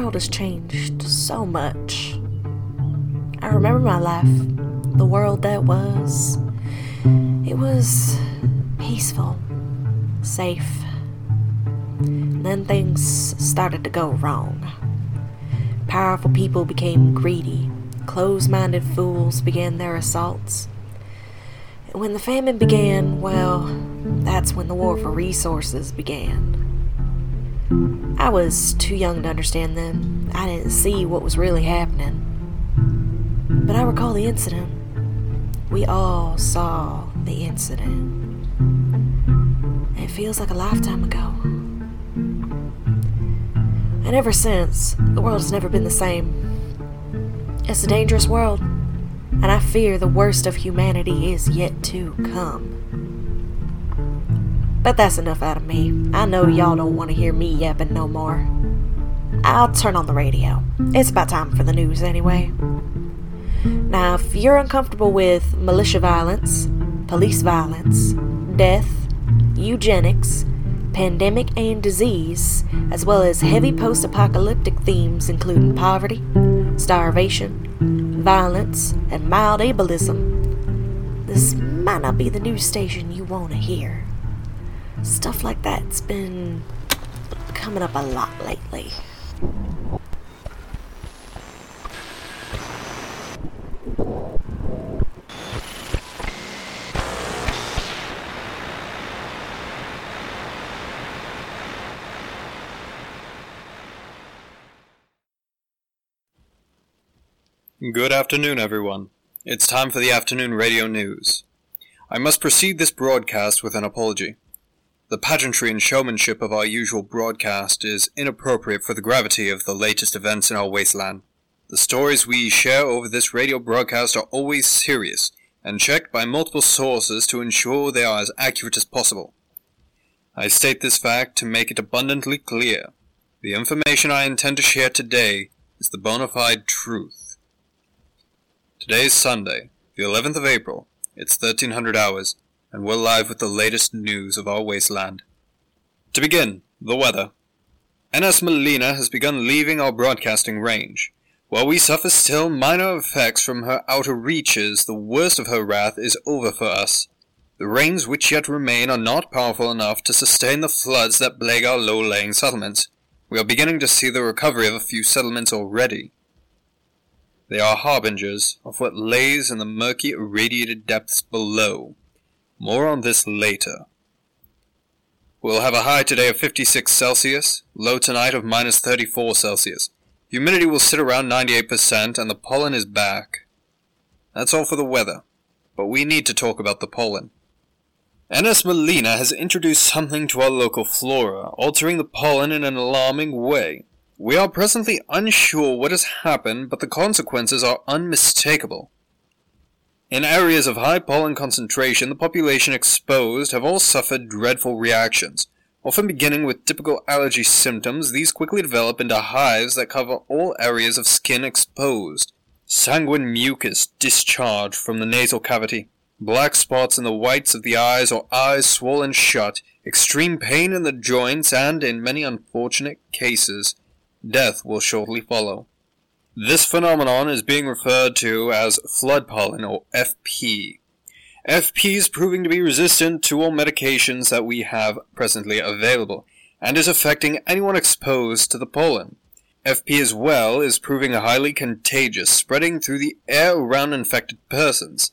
world has changed so much. I remember my life, the world that was. It was peaceful, safe. then things started to go wrong. Powerful people became greedy, close minded fools began their assaults. And when the famine began, well, that's when the war for resources began. I was too young to understand then. I didn't see what was really happening. But I recall the incident. We all saw the incident. It feels like a lifetime ago. And ever since, the world has never been the same. It's a dangerous world, and I fear the worst of humanity is yet to come. But that's enough out of me. I know y'all don't want to hear me yapping no more. I'll turn on the radio. It's about time for the news anyway. Now, if you're uncomfortable with militia violence, police violence, death, eugenics, pandemic and disease, as well as heavy post apocalyptic themes including poverty, starvation, violence, and mild ableism, this might not be the news station you want to hear. Stuff like that's been coming up a lot lately. Good afternoon, everyone. It's time for the afternoon radio news. I must precede this broadcast with an apology. The pageantry and showmanship of our usual broadcast is inappropriate for the gravity of the latest events in our wasteland. The stories we share over this radio broadcast are always serious and checked by multiple sources to ensure they are as accurate as possible. I state this fact to make it abundantly clear. The information I intend to share today is the bona fide truth. Today is Sunday, the 11th of April. It's 1300 hours, and we're live with the latest news of our wasteland. To begin, the weather. NS Melina has begun leaving our broadcasting range. While we suffer still minor effects from her outer reaches, the worst of her wrath is over for us. The rains which yet remain are not powerful enough to sustain the floods that plague our low-lying settlements. We are beginning to see the recovery of a few settlements already. They are harbingers of what lays in the murky irradiated depths below. More on this later. We'll have a high today of 56 Celsius, low tonight of minus 34 Celsius. Humidity will sit around 98% and the pollen is back. That's all for the weather, but we need to talk about the pollen. NS Melina has introduced something to our local flora, altering the pollen in an alarming way. We are presently unsure what has happened, but the consequences are unmistakable. In areas of high pollen concentration, the population exposed have all suffered dreadful reactions. Often beginning with typical allergy symptoms, these quickly develop into hives that cover all areas of skin exposed. Sanguine mucus discharge from the nasal cavity. Black spots in the whites of the eyes or eyes swollen shut. Extreme pain in the joints and, in many unfortunate cases, death will shortly follow. This phenomenon is being referred to as flood pollen or FP. FP is proving to be resistant to all medications that we have presently available and is affecting anyone exposed to the pollen. FP as well is proving highly contagious, spreading through the air around infected persons.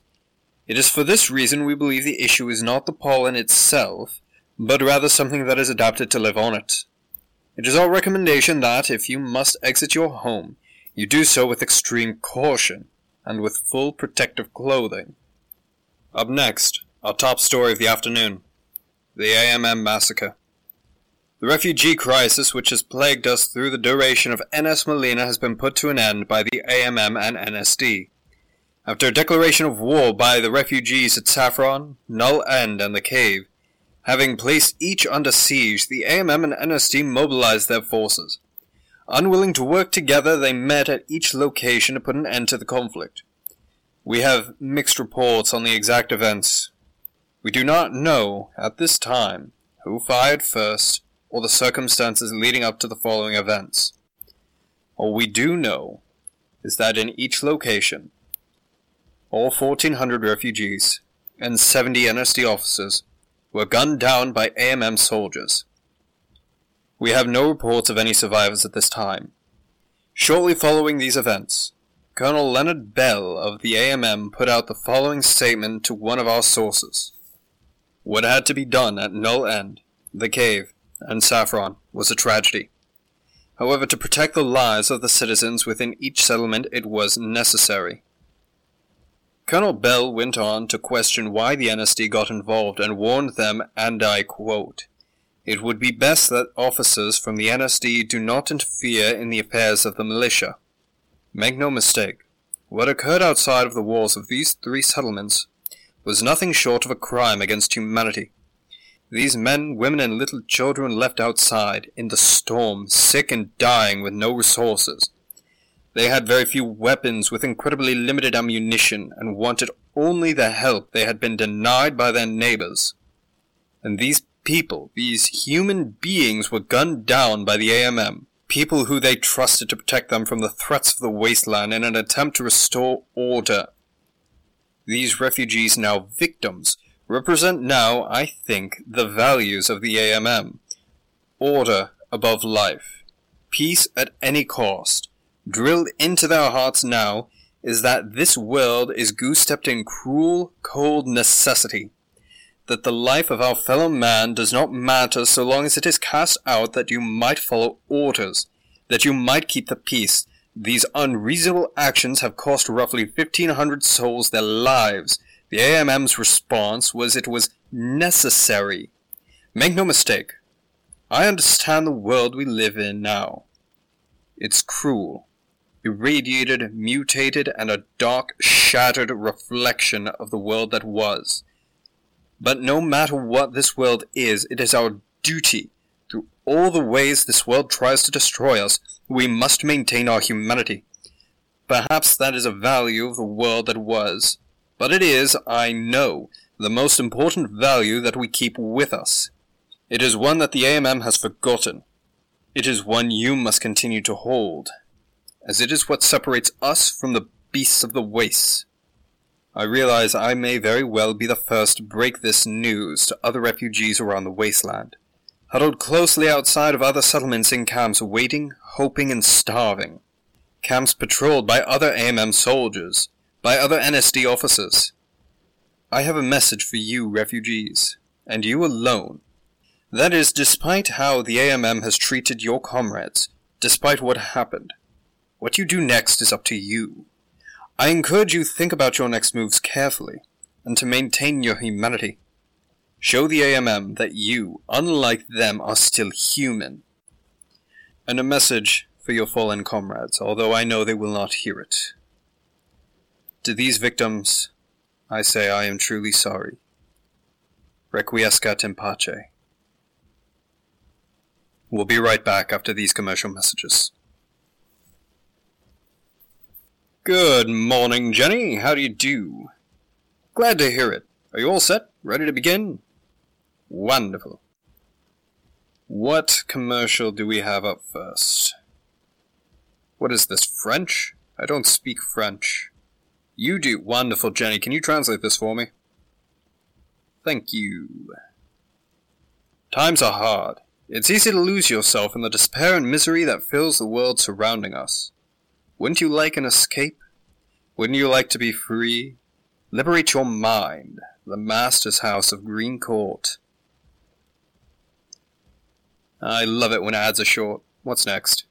It is for this reason we believe the issue is not the pollen itself, but rather something that is adapted to live on it. It is our recommendation that, if you must exit your home, you do so with extreme caution and with full protective clothing. Up next, our top story of the afternoon the AMM massacre. The refugee crisis which has plagued us through the duration of NS Melina has been put to an end by the AMM and NSD. After a declaration of war by the refugees at Saffron, Null End, and the Cave, having placed each under siege, the AMM and NSD mobilized their forces. Unwilling to work together, they met at each location to put an end to the conflict. We have mixed reports on the exact events. We do not know, at this time, who fired first or the circumstances leading up to the following events. All we do know is that in each location, all 1,400 refugees and 70 NSD officers were gunned down by AMM soldiers. We have no reports of any survivors at this time. Shortly following these events, Colonel Leonard Bell of the AMM put out the following statement to one of our sources. What had to be done at Null End, the cave, and Saffron was a tragedy. However, to protect the lives of the citizens within each settlement, it was necessary. Colonel Bell went on to question why the NSD got involved and warned them, and I quote, It would be best that officers from the NSD do not interfere in the affairs of the militia. Make no mistake, what occurred outside of the walls of these three settlements was nothing short of a crime against humanity. These men, women, and little children left outside, in the storm, sick and dying with no resources. They had very few weapons with incredibly limited ammunition and wanted only the help they had been denied by their neighbors. And these people, these human beings, were gunned down by the AMM, people who they trusted to protect them from the threats of the wasteland in an attempt to restore order. These refugees, now victims, represent now, I think, the values of the AMM. Order above life. Peace at any cost. Drilled into their hearts now is that this world is goose-stepped in cruel, cold necessity. That the life of our fellow man does not matter so long as it is cast out that you might follow orders, that you might keep the peace. These unreasonable actions have cost roughly 1500 souls their lives, the AMM's response was it was necessary. Make no mistake, I understand the world we live in now. It's cruel, irradiated, mutated, and a dark, shattered reflection of the world that was. But no matter what this world is, it is our duty, through all the ways this world tries to destroy us, we must maintain our humanity. Perhaps that is a value of the world that was, but it is, I know, the most important value that we keep with us. It is one that the AMM has forgotten. It is one you must continue to hold, as it is what separates us from the beasts of the wastes. I realize I may very well be the first to break this news to other refugees around the wasteland, huddled closely outside of other settlements in camps waiting, hoping, and starving. Camps patrolled by other AMM soldiers, by other NSD officers. I have a message for you, refugees, and you alone. That is, despite how the AMM has treated your comrades, despite what happened. What you do next is up to you. I encourage you think about your next moves carefully, and to maintain your humanity. Show the AMM that you, unlike them, are still human. And a message for your fallen comrades, although I know they will not hear it. To these victims, I say I am truly sorry. Requiescat in pace. We'll be right back after these commercial messages. Good morning, Jenny. How do you do? Glad to hear it. Are you all set? Ready to begin? Wonderful. What commercial do we have up first? What is this, French? I don't speak French. You do. Wonderful, Jenny. Can you translate this for me? Thank you. Times are hard. It's easy to lose yourself in the despair and misery that fills the world surrounding us. Wouldn't you like an escape? Wouldn't you like to be free? Liberate your mind. The Master's House of Green Court. I love it when ads are short. What's next?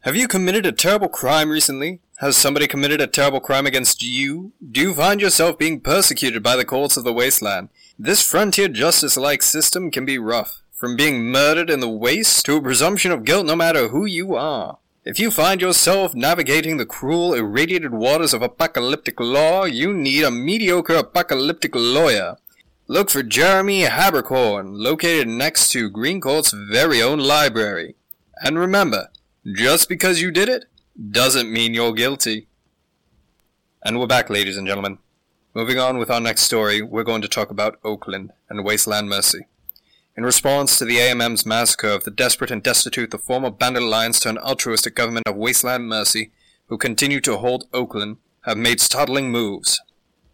Have you committed a terrible crime recently? Has somebody committed a terrible crime against you? Do you find yourself being persecuted by the courts of the wasteland? This frontier justice-like system can be rough, from being murdered in the waste to a presumption of guilt no matter who you are. If you find yourself navigating the cruel, irradiated waters of apocalyptic law, you need a mediocre apocalyptic lawyer. Look for Jeremy Habercorn, located next to Green Court's very own library. And remember, just because you did it doesn't mean you're guilty. And we're back, ladies and gentlemen. Moving on with our next story, we're going to talk about Oakland and Wasteland Mercy. In response to the AMM's massacre of the desperate and destitute, the former bandit alliance turned altruistic government of Wasteland Mercy, who continue to hold Oakland, have made startling moves.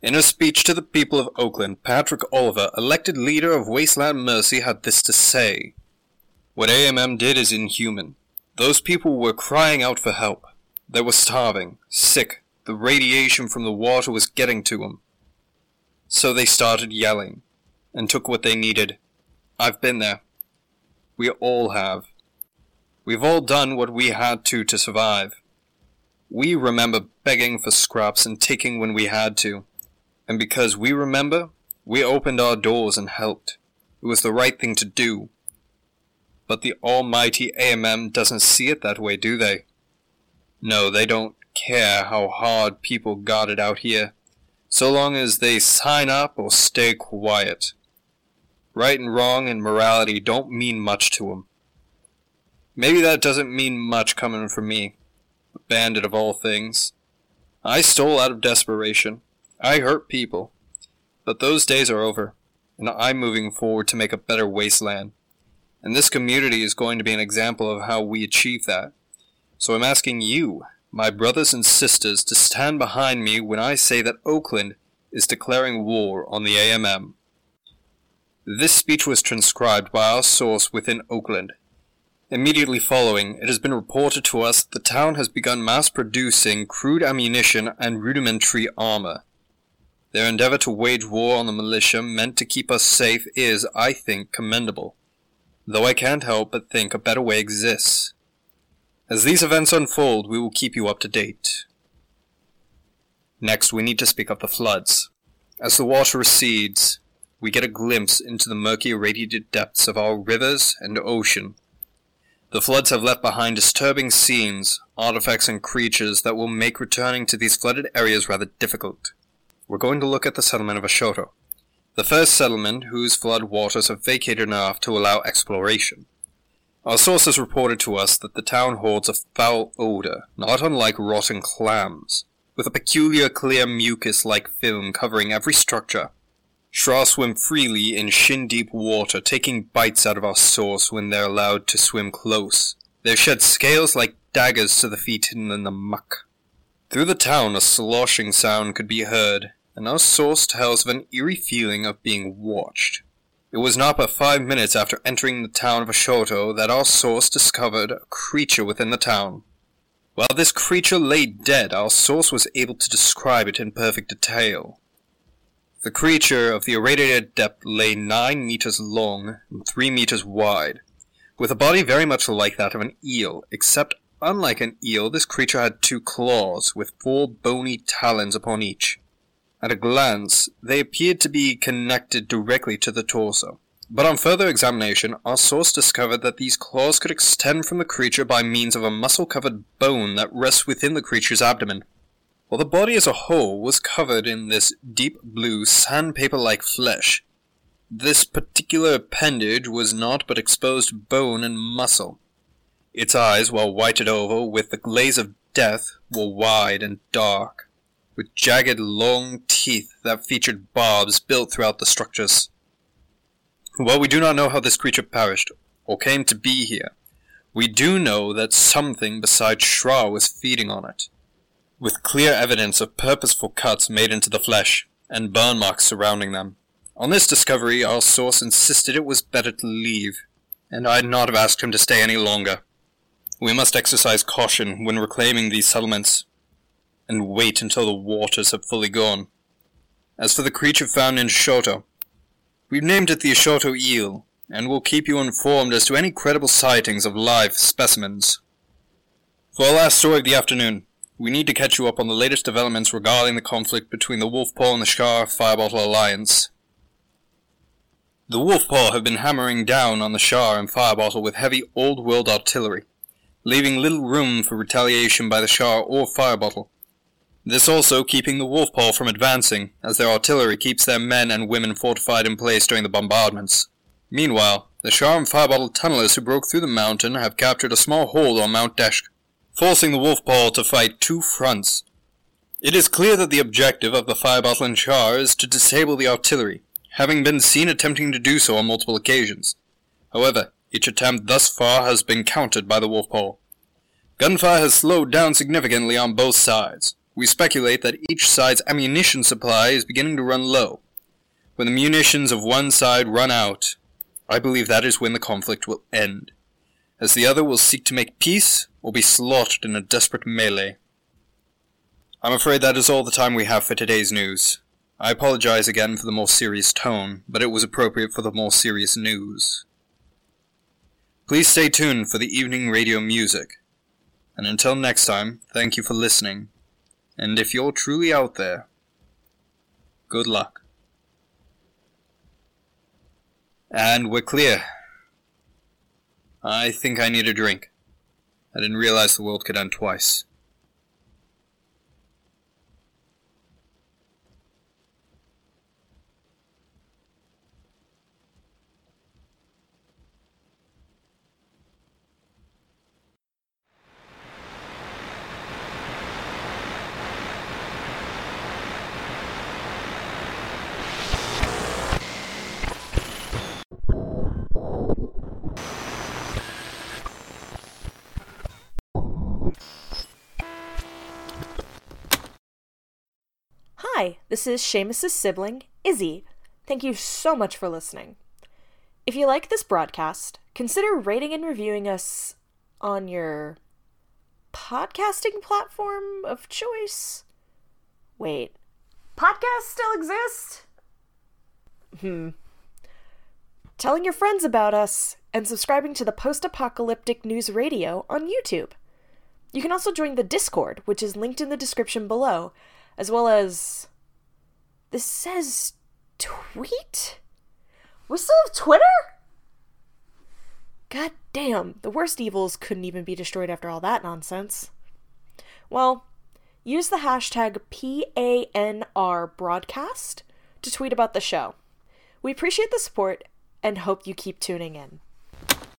In a speech to the people of Oakland, Patrick Oliver, elected leader of Wasteland Mercy, had this to say. What AMM did is inhuman. Those people were crying out for help. They were starving, sick, the radiation from the water was getting to them. So they started yelling, and took what they needed. I've been there. We all have. We've all done what we had to to survive. We remember begging for scraps and taking when we had to. And because we remember, we opened our doors and helped. It was the right thing to do. But the almighty AMM doesn't see it that way, do they? No, they don't care how hard people got it out here, so long as they sign up or stay quiet. Right and wrong and morality don't mean much to 'em. Maybe that doesn't mean much coming from me, bandit of all things. I stole out of desperation. I hurt people. But those days are over, and I'm moving forward to make a better wasteland. And this community is going to be an example of how we achieve that. So I'm asking you, my brothers and sisters, to stand behind me when I say that Oakland is declaring war on the AMM. This speech was transcribed by our source within Oakland. Immediately following, it has been reported to us that the town has begun mass producing crude ammunition and rudimentary armor. Their endeavor to wage war on the militia meant to keep us safe is, I think, commendable, though I can't help but think a better way exists. As these events unfold, we will keep you up to date. Next, we need to speak of the floods. As the water recedes, we get a glimpse into the murky irradiated depths of our rivers and ocean. The floods have left behind disturbing scenes, artifacts and creatures that will make returning to these flooded areas rather difficult we're going to look at the settlement of Ashoto, the first settlement whose flood waters have vacated enough to allow exploration. Our sources reported to us that the town holds a foul odor, not unlike rotten clams, with a peculiar clear mucus-like film covering every structure. Shra swim freely in shin-deep water, taking bites out of our source when they're allowed to swim close. They shed scales like daggers to the feet hidden in the muck. Through the town a sloshing sound could be heard, and our source tells of an eerie feeling of being watched. It was not but five minutes after entering the town of Ashoto that our source discovered a creature within the town. While this creature lay dead, our source was able to describe it in perfect detail. The creature of the irradiated depth lay nine meters long and three meters wide, with a body very much like that of an eel, except Unlike an eel, this creature had two claws, with four bony talons upon each. At a glance, they appeared to be connected directly to the torso. But on further examination, our source discovered that these claws could extend from the creature by means of a muscle-covered bone that rests within the creature's abdomen. While the body as a whole was covered in this deep blue sandpaper-like flesh, this particular appendage was naught but exposed bone and muscle. Its eyes, while whited over with the glaze of death, were wide and dark, with jagged long teeth that featured barbs built throughout the structures. While we do not know how this creature perished, or came to be here, we do know that something besides Shra was feeding on it, with clear evidence of purposeful cuts made into the flesh, and burn marks surrounding them. On this discovery, our source insisted it was better to leave, and I'd not have asked him to stay any longer. We must exercise caution when reclaiming these settlements, and wait until the waters have fully gone. As for the creature found in Shoto, we've named it the Ashoto eel, and will keep you informed as to any credible sightings of live specimens. For our last story of the afternoon, we need to catch you up on the latest developments regarding the conflict between the Wolfpaw and the Shar Firebottle Alliance. The Wolfpaw have been hammering down on the Shar and Firebottle with heavy old world artillery leaving little room for retaliation by the Shar or Firebottle. This also keeping the Wolfpaw from advancing, as their artillery keeps their men and women fortified in place during the bombardments. Meanwhile, the Shar and Firebottle tunnelers who broke through the mountain have captured a small hold on Mount Deshk, forcing the Wolfpaw to fight two fronts. It is clear that the objective of the Firebottle and Shar is to disable the artillery, having been seen attempting to do so on multiple occasions. However, each attempt thus far has been countered by the Wolfpaw. Gunfire has slowed down significantly on both sides. We speculate that each side's ammunition supply is beginning to run low. When the munitions of one side run out, I believe that is when the conflict will end, as the other will seek to make peace or be slaughtered in a desperate melee. I'm afraid that is all the time we have for today's news. I apologize again for the more serious tone, but it was appropriate for the more serious news. Please stay tuned for the evening radio music. And until next time, thank you for listening. And if you're truly out there, good luck. And we're clear. I think I need a drink. I didn't realize the world could end twice. Hi, this is Seamus's sibling, Izzy. Thank you so much for listening. If you like this broadcast, consider rating and reviewing us on your podcasting platform of choice. Wait, podcasts still exist? Hmm. Telling your friends about us and subscribing to the Post Apocalyptic News Radio on YouTube. You can also join the Discord, which is linked in the description below, as well as. This says tweet? We still have Twitter? God damn, the worst evils couldn't even be destroyed after all that nonsense. Well, use the hashtag PANR broadcast to tweet about the show. We appreciate the support and hope you keep tuning in.